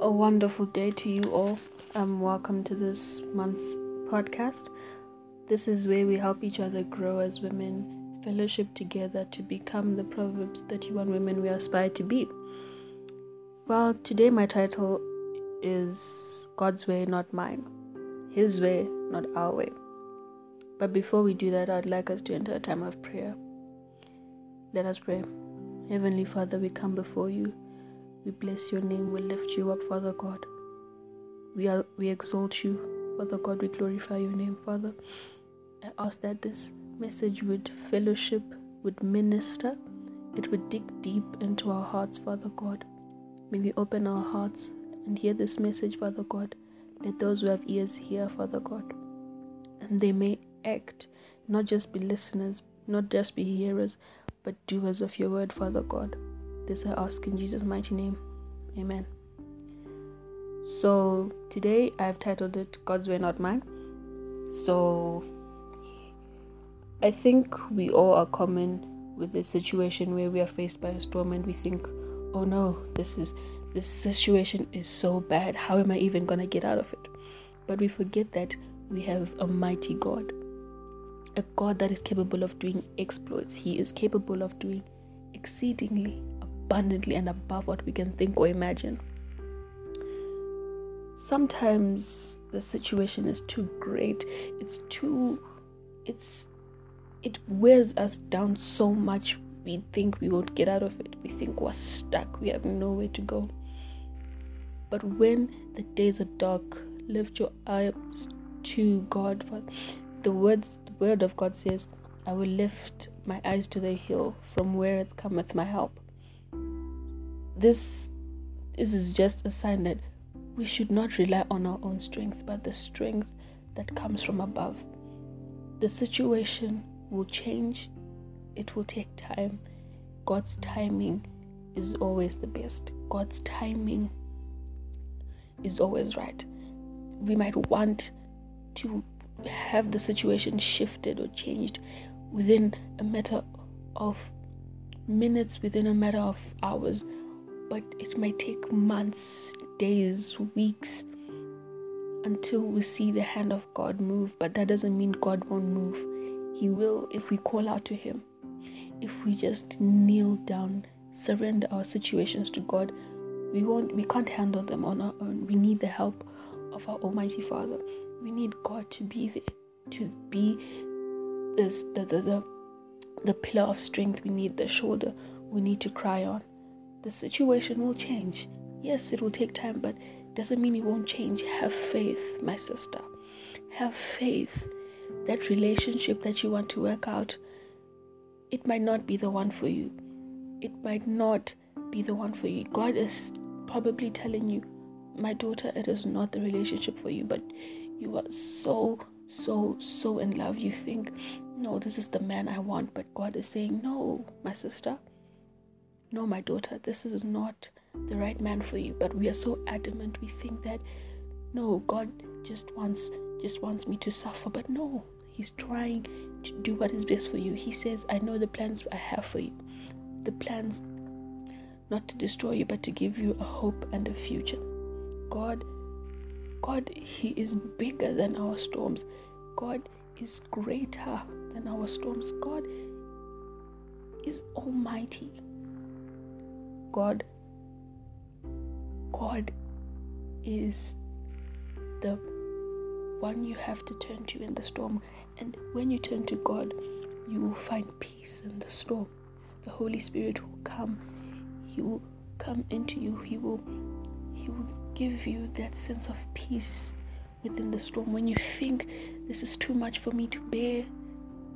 A wonderful day to you all. Um, welcome to this month's podcast. This is where we help each other grow as women, fellowship together to become the Proverbs 31 women we aspire to be. Well, today my title is God's Way, Not Mine. His Way, Not Our Way. But before we do that, I'd like us to enter a time of prayer. Let us pray. Heavenly Father, we come before you we bless your name. We lift you up, Father God. We are we exalt you, Father God. We glorify your name, Father. I ask that this message would fellowship, would minister, it would dig deep into our hearts, Father God. May we open our hearts and hear this message, Father God. Let those who have ears hear, Father God. And they may act, not just be listeners, not just be hearers, but doers of your word, Father God. This I ask in Jesus' mighty name. Amen. So today I've titled it God's Way Not Mine. So I think we all are common with this situation where we are faced by a storm and we think, oh no, this is this situation is so bad. How am I even gonna get out of it? But we forget that we have a mighty God. A God that is capable of doing exploits. He is capable of doing exceedingly abundantly and above what we can think or imagine. Sometimes the situation is too great. It's too it's it wears us down so much we think we won't get out of it. We think we're stuck. We have nowhere to go. But when the days are dark, lift your eyes to God. For the words the word of God says, I will lift my eyes to the hill from where it cometh my help this, this is just a sign that we should not rely on our own strength, but the strength that comes from above. The situation will change, it will take time. God's timing is always the best. God's timing is always right. We might want to have the situation shifted or changed within a matter of minutes, within a matter of hours, but it might take months, days, weeks until we see the hand of God move. But that doesn't mean God won't move. He will if we call out to Him. If we just kneel down, surrender our situations to God, we won't we can't handle them on our own. We need the help of our Almighty Father. We need God to be there, to be this the the, the, the pillar of strength. We need the shoulder we need to cry on the situation will change. Yes, it will take time, but doesn't mean it won't change. Have faith, my sister. Have faith. That relationship that you want to work out, it might not be the one for you. It might not be the one for you. God is probably telling you, my daughter, it is not the relationship for you, but you are so, so, so in love. You think, no, this is the man I want, but God is saying, no, my sister, no, my daughter, this is not the right man for you. But we are so adamant. We think that no, God just wants just wants me to suffer. But no, He's trying to do what is best for you. He says, I know the plans I have for you. The plans not to destroy you, but to give you a hope and a future. God, God, He is bigger than our storms. God is greater than our storms. God is almighty. God God is the one you have to turn to in the storm. And when you turn to God, you will find peace in the storm. The Holy Spirit will come. He will come into you. He will He will give you that sense of peace within the storm. When you think this is too much for me to bear,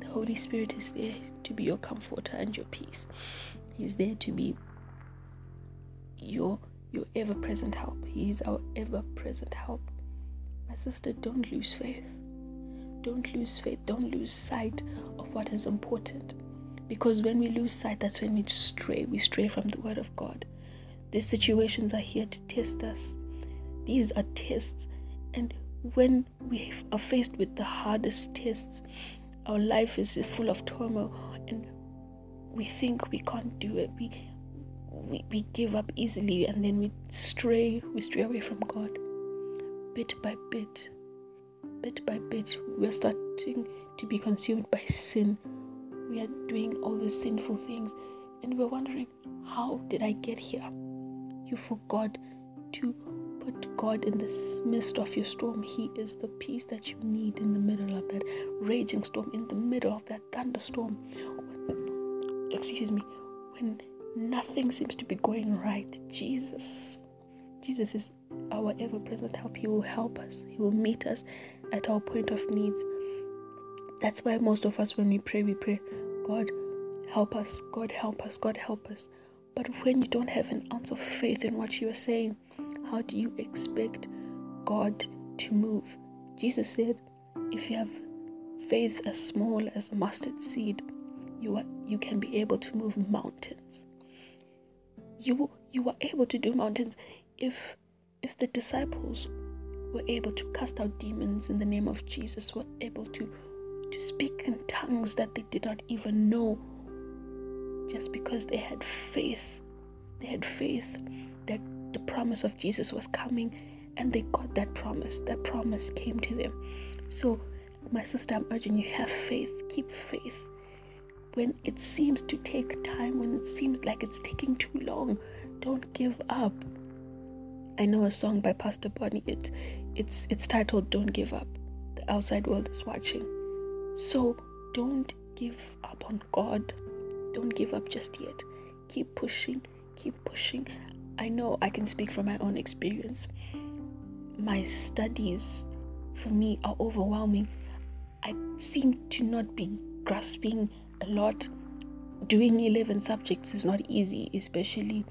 the Holy Spirit is there to be your comforter and your peace. He's there to be your your ever present help. He is our ever present help. My sister, don't lose faith. Don't lose faith. Don't lose sight of what is important. Because when we lose sight, that's when we stray. We stray from the Word of God. These situations are here to test us. These are tests. And when we are faced with the hardest tests, our life is full of turmoil and we think we can't do it. We we, we give up easily and then we stray we stray away from god. Bit by bit bit by bit we're starting to be consumed by sin. We are doing all these sinful things and we're wondering how did i get here? You forgot to put god in the midst of your storm. He is the peace that you need in the middle of that raging storm in the middle of that thunderstorm. Excuse me when nothing seems to be going right, Jesus, Jesus is our ever present help. He will help us, He will meet us at our point of needs. That's why most of us, when we pray, we pray, God, help us, God, help us, God, help us. But when you don't have an ounce of faith in what you are saying, how do you expect God to move? Jesus said, if you have faith as small as a mustard seed, you are you can be able to move mountains you you are able to do mountains if if the disciples were able to cast out demons in the name of Jesus were able to to speak in tongues that they did not even know just because they had faith they had faith that the promise of Jesus was coming and they got that promise that promise came to them. So my sister I'm urging you have faith keep faith when it seems to take time, when it seems like it's taking too long, don't give up. I know a song by Pastor Bonnie. It, it's it's titled "Don't Give Up." The outside world is watching, so don't give up on God. Don't give up just yet. Keep pushing. Keep pushing. I know I can speak from my own experience. My studies, for me, are overwhelming. I seem to not be grasping a lot. Doing 11 subjects is not easy, especially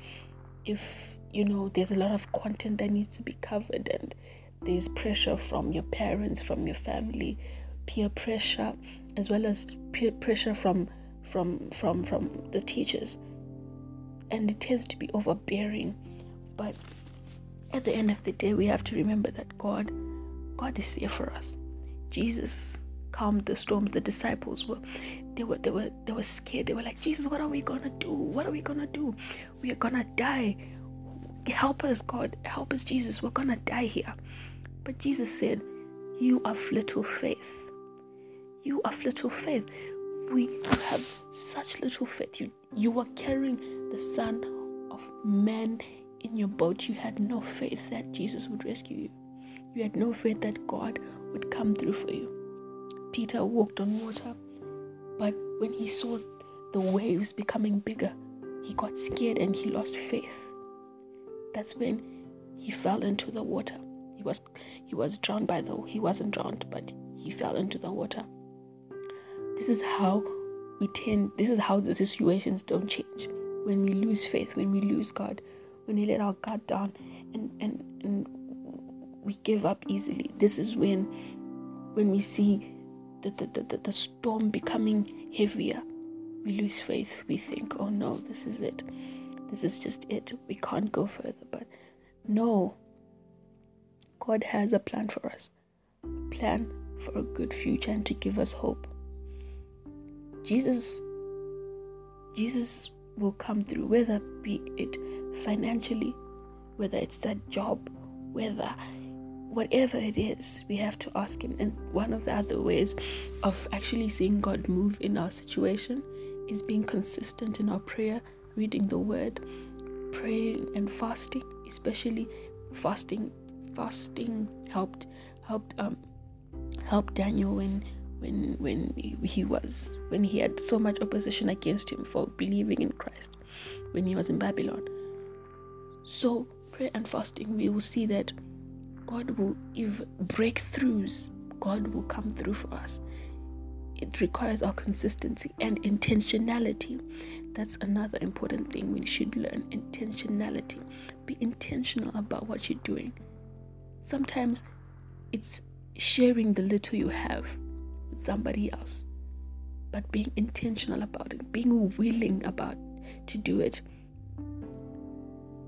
if you know there's a lot of content that needs to be covered and there's pressure from your parents, from your family, peer pressure, as well as peer pressure from from from from the teachers. And it tends to be overbearing. But at the end of the day we have to remember that God God is there for us. Jesus calmed the storms. The disciples were they were they were they were scared. They were like, Jesus, what are we gonna do? What are we gonna do? We are gonna die. Help us, God. Help us, Jesus. We're gonna die here. But Jesus said, You have little faith. You have little faith. We have such little faith. You you were carrying the Son of Man in your boat. You had no faith that Jesus would rescue you. You had no faith that God would come through for you. Peter walked on water, but when he saw the waves becoming bigger, he got scared and he lost faith. That's when he fell into the water. He was he was drowned by the he wasn't drowned, but he fell into the water. This is how we tend this is how the situations don't change. When we lose faith, when we lose God, when we let our guard down and, and, and we give up easily. This is when when we see the, the, the, the storm becoming heavier, we lose faith. We think, oh no, this is it. This is just it. We can't go further. But no, God has a plan for us, a plan for a good future and to give us hope. Jesus, Jesus will come through, whether be it financially, whether it's that job, whether whatever it is, we have to ask Him. And one of the other ways of actually seeing God move in our situation is being consistent in our prayer, reading the Word, praying and fasting, especially fasting. Fasting helped helped um helped Daniel when when when he was when he had so much opposition against him for believing in Christ when he was in Babylon. So prayer and fasting, we will see that God will give breakthroughs. God will come through for us. It requires our consistency and intentionality. That's another important thing we should learn intentionality. Be intentional about what you're doing. Sometimes it's sharing the little you have with somebody else, but being intentional about it, being willing about to do it.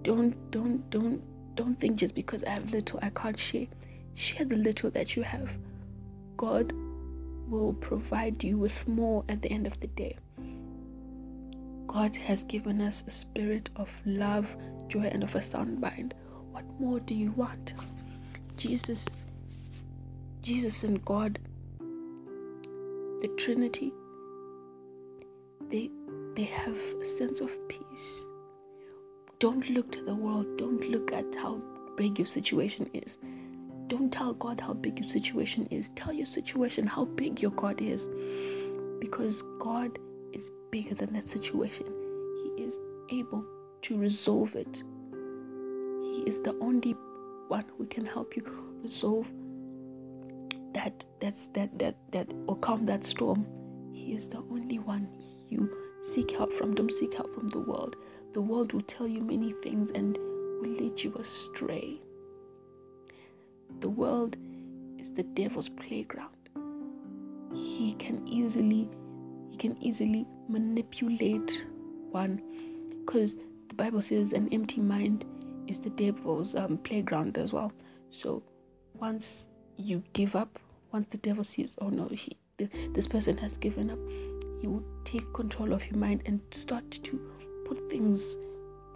Don't, don't, don't don't think just because I have little, I can't share. Share the little that you have. God will provide you with more at the end of the day. God has given us a spirit of love, joy, and of a sound mind. What more do you want? Jesus, Jesus and God, the Trinity, they they have a sense of peace. Don't look to the world. Don't look at how big your situation is. Don't tell God how big your situation is. Tell your situation how big your God is. Because God is bigger than that situation. He is able to resolve it. He is the only one who can help you resolve that that's that that that or calm that storm. He is the only one you seek help from. Don't seek help from the world. The world will tell you many things and will lead you astray. The world is the devil's playground. He can easily he can easily manipulate one because the Bible says an empty mind is the devil's um, playground as well. So once you give up, once the devil sees, oh no, he, this person has given up, he will take control of your mind and start to things,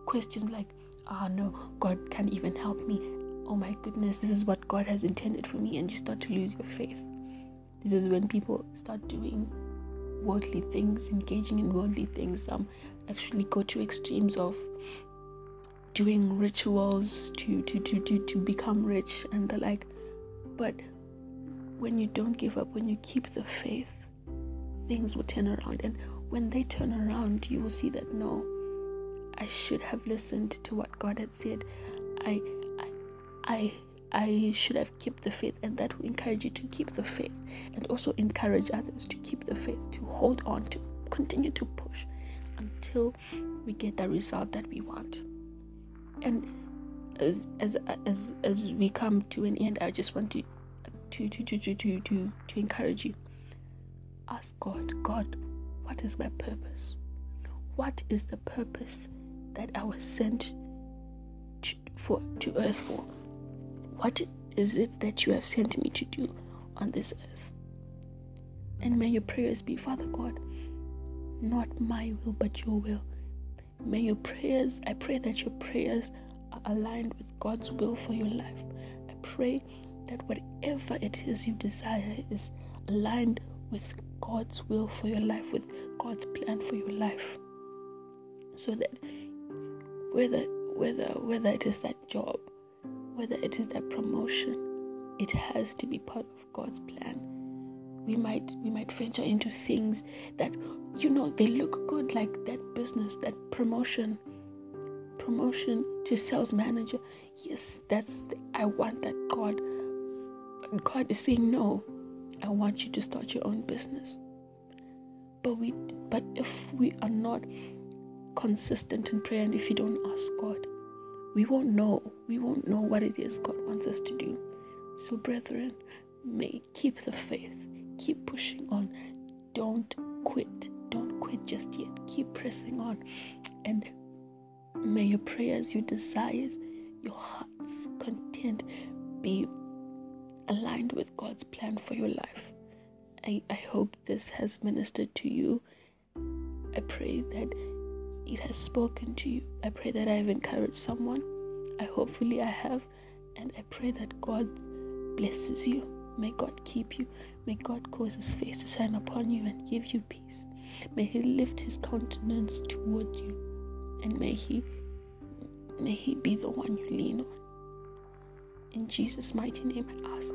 questions like, ah, oh, no, God can't even help me. Oh my goodness, this is what God has intended for me, and you start to lose your faith. This is when people start doing worldly things, engaging in worldly things, um, actually go to extremes of doing rituals to, to, to, to, to become rich and the like. But when you don't give up, when you keep the faith, things will turn around. And when they turn around, you will see that no, I should have listened to what God had said. I, I, I, I should have kept the faith, and that will encourage you to keep the faith, and also encourage others to keep the faith, to hold on, to continue to push until we get the result that we want. And as as as as we come to an end, I just want to to to to to to to, to encourage you. Ask God, God, what is my purpose? What is the purpose that I was sent to, for to earth for? What is it that you have sent me to do on this earth? And may your prayers be, Father God, not my will but your will. May your prayers, I pray that your prayers are aligned with God's will for your life. I pray that whatever it is you desire is aligned with God's will for your life, with God's plan for your life. So that whether whether whether it is that job, whether it is that promotion, it has to be part of God's plan. We might we might venture into things that you know they look good like that business, that promotion, promotion to sales manager. Yes, that's the, I want that God. God is saying no. I want you to start your own business. But we but if we are not consistent in prayer and if you don't ask God, we won't know. We won't know what it is God wants us to do. So brethren, may keep the faith. Keep pushing on. Don't quit. Don't quit just yet. Keep pressing on. And may your prayers, your desires, your heart's content be aligned with God's plan for your life. I, I hope this has ministered to you. I pray that it has spoken to you. I pray that I have encouraged someone. I hopefully I have. And I pray that God blesses you. May God keep you. May God cause his face to shine upon you and give you peace. May he lift his countenance toward you. And may he may he be the one you lean on. In Jesus' mighty name I ask.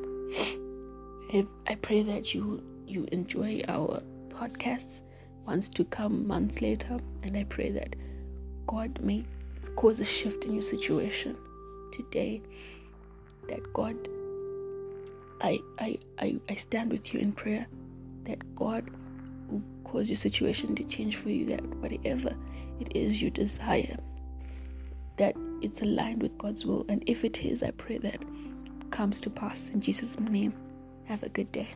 If I pray that you you enjoy our podcasts once to come months later and I pray that God may cause a shift in your situation today. That God I I I, I stand with you in prayer that God will cause your situation to change for you that whatever it is you desire that it's aligned with God's will. And if it is, I pray that comes to pass. In Jesus' name, have a good day.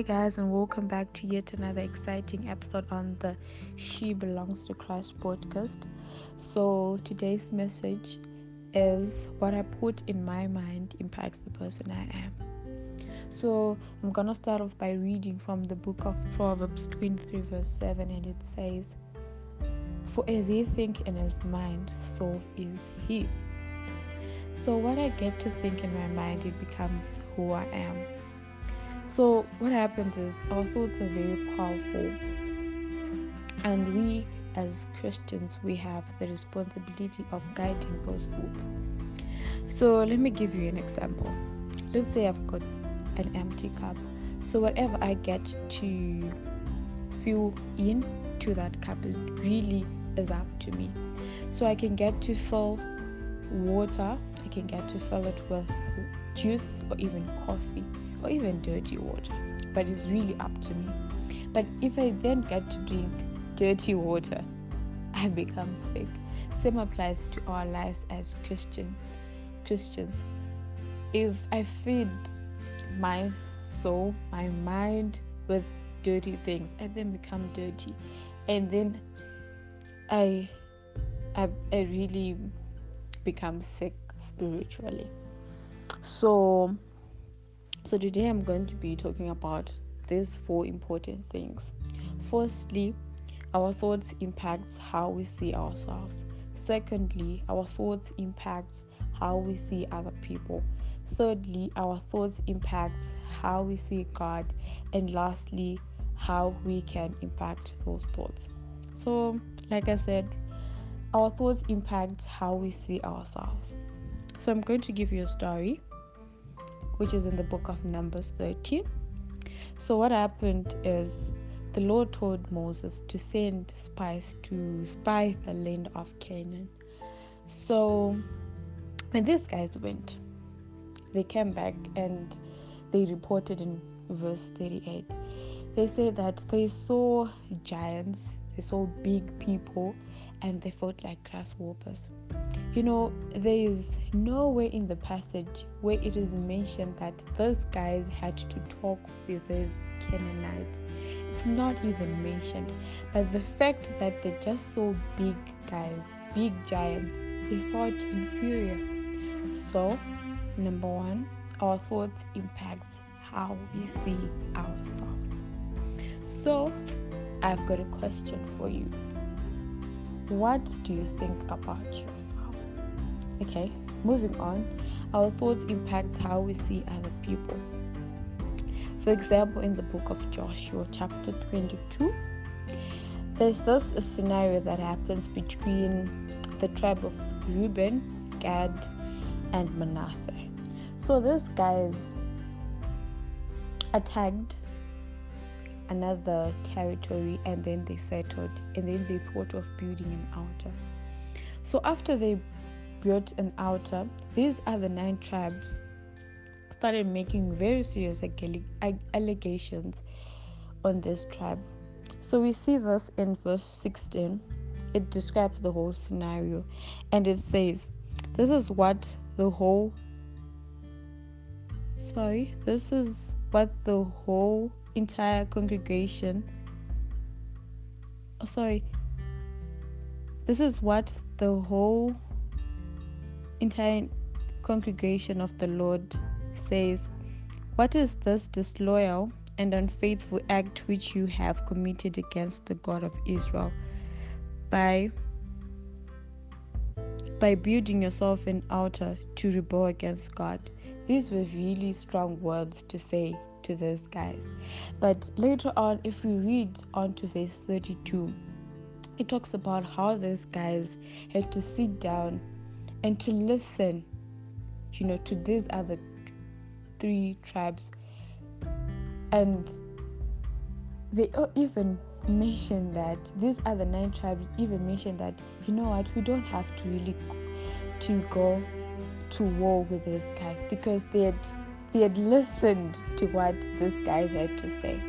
Hey guys, and welcome back to yet another exciting episode on the She Belongs to Christ podcast. So, today's message is what I put in my mind impacts the person I am. So I'm gonna start off by reading from the book of Proverbs 23, verse 7, and it says, For as he think in his mind, so is he. So what I get to think in my mind, it becomes who I am. So what happens is our thoughts are very powerful, and we as Christians we have the responsibility of guiding those thoughts. So let me give you an example. Let's say I've got an empty cup. So whatever I get to fill in to that cup really is up to me. So I can get to fill water, I can get to fill it with juice or even coffee or even dirty water. But it's really up to me. But if I then get to drink dirty water, I become sick. Same applies to our lives as Christian Christians. If I feed my soul, my mind with dirty things, I then become dirty, and then I, I, I really become sick spiritually. So, so today I'm going to be talking about these four important things. Firstly, our thoughts impact how we see ourselves. Secondly, our thoughts impact how we see other people. Thirdly, our thoughts impact how we see God. And lastly, how we can impact those thoughts. So, like I said, our thoughts impact how we see ourselves. So, I'm going to give you a story which is in the book of Numbers 13. So, what happened is the Lord told Moses to send spies to spy the land of Canaan. So, when these guys went, they came back and they reported in verse 38 they say that they saw giants they saw big people and they felt like grasshoppers you know there is nowhere in the passage where it is mentioned that those guys had to talk with those canaanites it's not even mentioned but the fact that they just saw big guys big giants they felt inferior so Number one, our thoughts impacts how we see ourselves. So, I've got a question for you. What do you think about yourself? Okay, moving on. Our thoughts impact how we see other people. For example, in the book of Joshua, chapter 22, there's this a scenario that happens between the tribe of Reuben, Gad, and Manasseh. So these guys attacked another territory and then they settled and then they thought of building an altar. So after they built an altar, these are the nine tribes started making very serious allegations on this tribe. So we see this in verse 16. It describes the whole scenario and it says, This is what the whole sorry, this is what the whole entire congregation, sorry, this is what the whole entire congregation of the Lord says. What is this disloyal and unfaithful act which you have committed against the God of Israel by by building yourself an altar to rebel against God? These were really strong words to say to those guys. But later on, if we read on to verse 32, it talks about how those guys had to sit down and to listen, you know, to these other three tribes. And they even mentioned that these other nine tribes even mentioned that you know what we don't have to really to go to war with these guys because they had they had listened to what these guys had to say.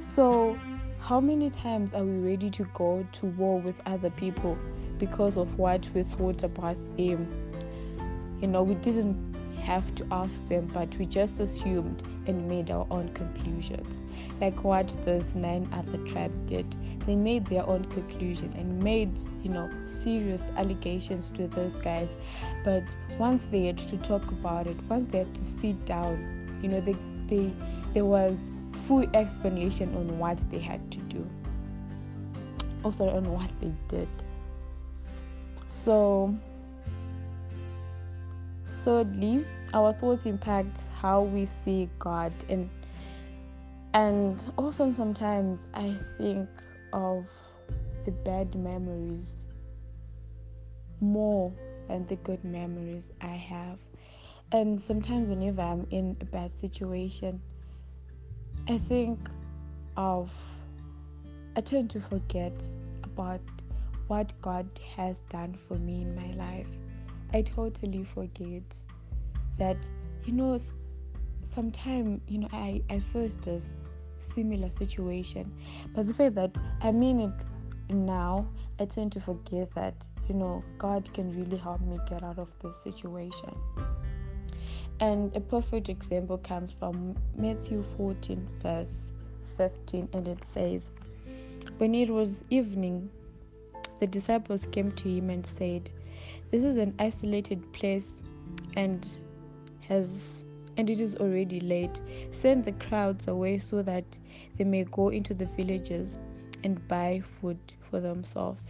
So how many times are we ready to go to war with other people because of what we thought about them? You know, we didn't have to ask them, but we just assumed and made our own conclusions. Like what those nine other tribes did. they made their own conclusion and made you know serious allegations to those guys but once they had to talk about it once they had to sit down you know they, they there was full explanation on what they had to do also on what they did so thirdly our thoughts impact how we see god and and often sometimes i think of the bad memories more than the good memories I have. And sometimes, whenever I'm in a bad situation, I think of, I tend to forget about what God has done for me in my life. I totally forget that, you know, sometimes, you know, I, I first this similar situation. But the fact that I mean it now, I tend to forget that, you know, God can really help me get out of this situation. And a perfect example comes from Matthew 14, verse 15, and it says, When it was evening, the disciples came to him and said, This is an isolated place and has and it is already late. Send the crowds away so that they may go into the villages and buy food for themselves.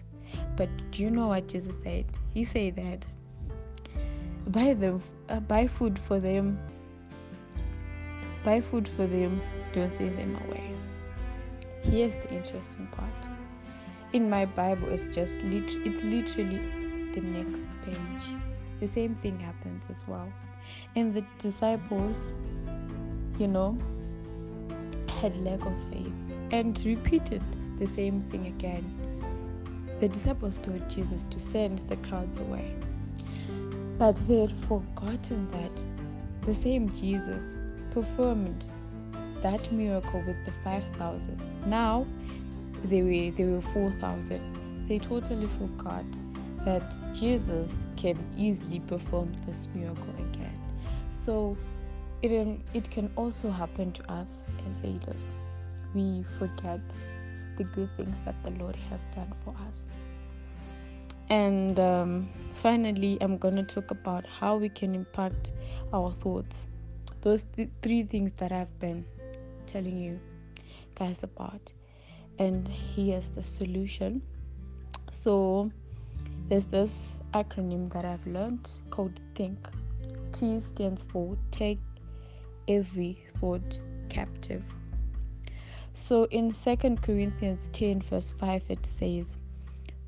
But do you know what Jesus said? He said that buy them, uh, buy food for them, buy food for them. Don't send them away. Here's the interesting part. In my Bible, it's just lit- it's literally the next page. The same thing happens as well. And the disciples, you know, had lack of faith and repeated the same thing again. The disciples told Jesus to send the crowds away. But they had forgotten that the same Jesus performed that miracle with the 5,000. Now they were, they were 4,000. They totally forgot that Jesus can easily perform this miracle again. So it, it can also happen to us as leaders. We forget the good things that the Lord has done for us. And um, finally, I'm going to talk about how we can impact our thoughts. Those th- three things that I've been telling you guys about. And here's the solution. So, there's this acronym that I've learned called THINK. T stands for Take Every Thought Captive. So in 2 Corinthians 10, verse 5, it says,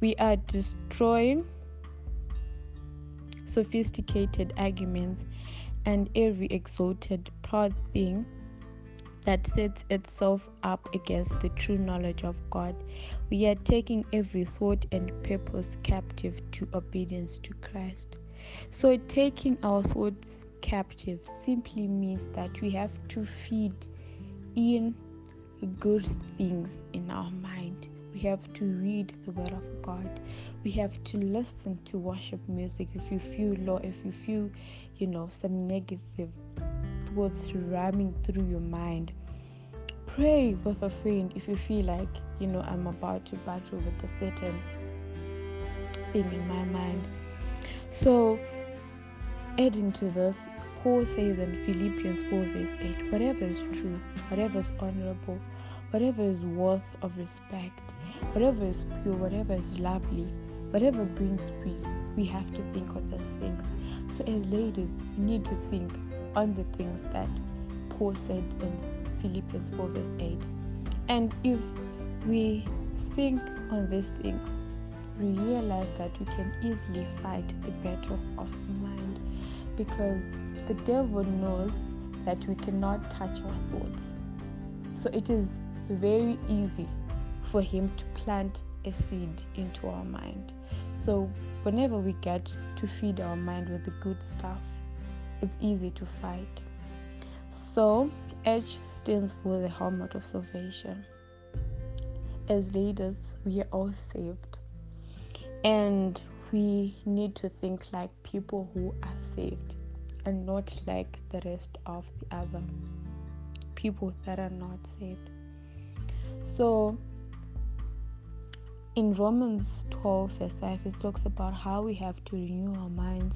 We are destroying sophisticated arguments and every exalted proud thing that sets itself up against the true knowledge of God. We are taking every thought and purpose captive to obedience to Christ. So, taking our thoughts captive simply means that we have to feed in good things in our mind. We have to read the Word of God. We have to listen to worship music if you feel low, if you feel, you know, some negative thoughts ramming through your mind. Pray with a friend if you feel like, you know, I'm about to battle with a certain thing in my mind. So, adding to this, Paul says in Philippians 4 verse 8 whatever is true, whatever is honorable, whatever is worth of respect, whatever is pure, whatever is lovely, whatever brings peace, we have to think of those things. So, as ladies, we need to think on the things that Paul said in Philippians 4 verse 8. And if we think on these things, we realize that we can easily fight the battle of the mind because the devil knows that we cannot touch our thoughts. So it is very easy for him to plant a seed into our mind. So whenever we get to feed our mind with the good stuff, it's easy to fight. So H stands for the helmet of salvation. As leaders, we are all saved. And we need to think like people who are saved and not like the rest of the other people that are not saved. So, in Romans 12, verse 5, it talks about how we have to renew our minds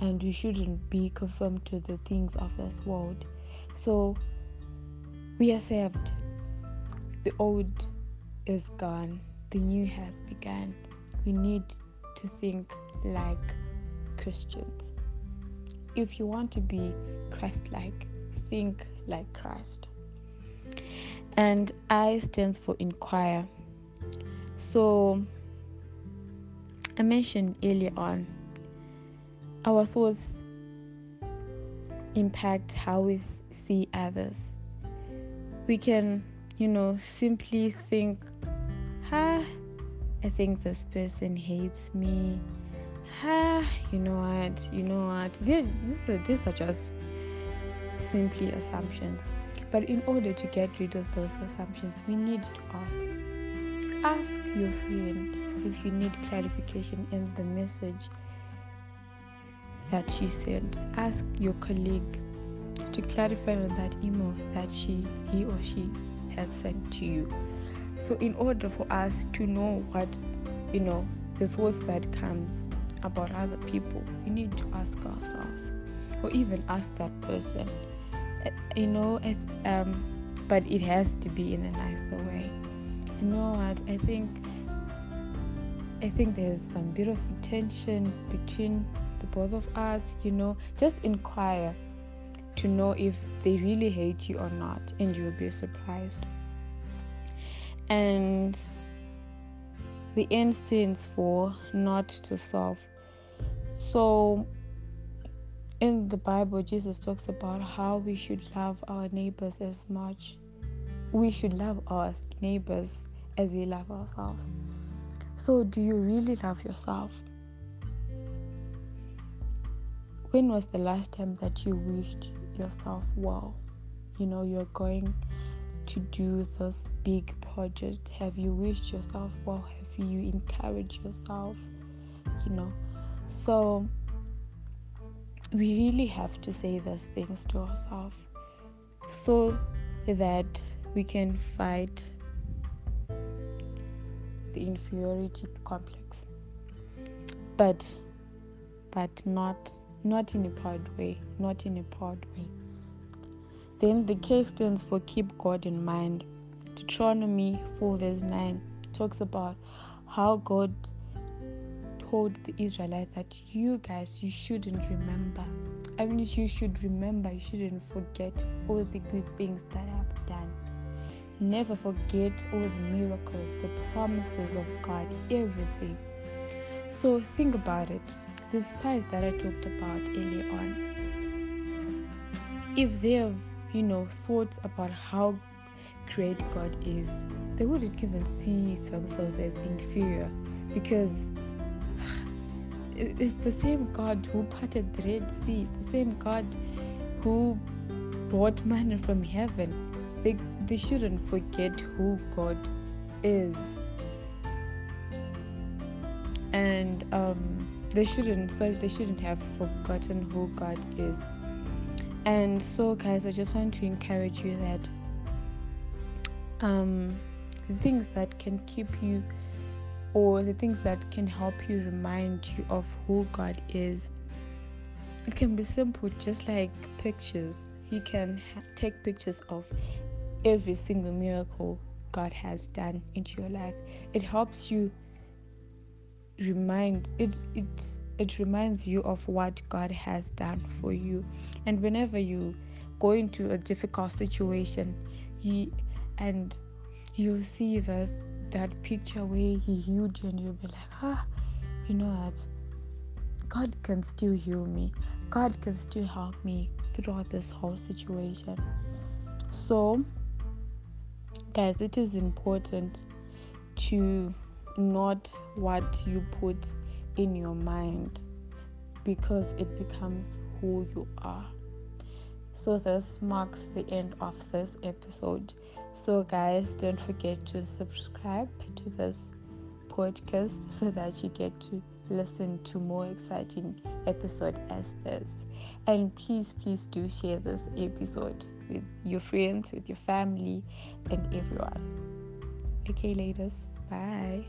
and we shouldn't be conformed to the things of this world. So we are saved. The old is gone, the new has begun. We need to think like Christians. If you want to be Christ like, think like Christ. And I stands for inquire. So I mentioned earlier on our thoughts impact how we see others. We can, you know, simply think, ah, I think this person hates me. Ah, you know what, you know what. These, these are just simply assumptions. But in order to get rid of those assumptions, we need to ask. Ask your friend if you need clarification in the message that she sent. Ask your colleague to clarify on that email that she, he or she has sent to you. So, in order for us to know what, you know, the thoughts that comes about other people, we need to ask ourselves, or even ask that person. Uh, you know, um, but it has to be in a nicer way. You know what? I think, I think there's some bit of tension between the both of us, you know, just inquire to know if they really hate you or not, and you'll be surprised. And the N stands for not to solve. So, in the Bible, Jesus talks about how we should love our neighbors as much. We should love our neighbors as we love ourselves. So, do you really love yourself? When was the last time that you wished yourself well? You know, you're going to do this big project. Have you wished yourself well? Have you encouraged yourself? You know, so we really have to say those things to ourselves so that we can fight the inferiority complex but but not not in a proud way, not in a proud way. Then the K stands for keep God in mind. Deuteronomy 4 verse 9 talks about how God told the Israelites that you guys you shouldn't remember. I mean you should remember, you shouldn't forget all the good things that I have done. Never forget all the miracles, the promises of God, everything. So think about it the spies that I talked about earlier on, if they have, you know, thoughts about how great God is, they wouldn't even see themselves as inferior because it's the same God who parted the Red Sea, the same God who brought manna from heaven. They, they shouldn't forget who God is. And um, they shouldn't sorry they shouldn't have forgotten who god is. And so guys i just want to encourage you that um the things that can keep you or the things that can help you remind you of who god is it can be simple just like pictures. You can ha- take pictures of every single miracle god has done into your life. It helps you remind it it it reminds you of what God has done for you. And whenever you go into a difficult situation, you and you see that that picture where he healed you and you'll be like, ah, you know what? God can still heal me. God can still help me throughout this whole situation. So guys, it is important to not what you put in your mind because it becomes who you are. So, this marks the end of this episode. So, guys, don't forget to subscribe to this podcast so that you get to listen to more exciting episode as this. And please, please do share this episode with your friends, with your family, and everyone. Okay, ladies. Bye.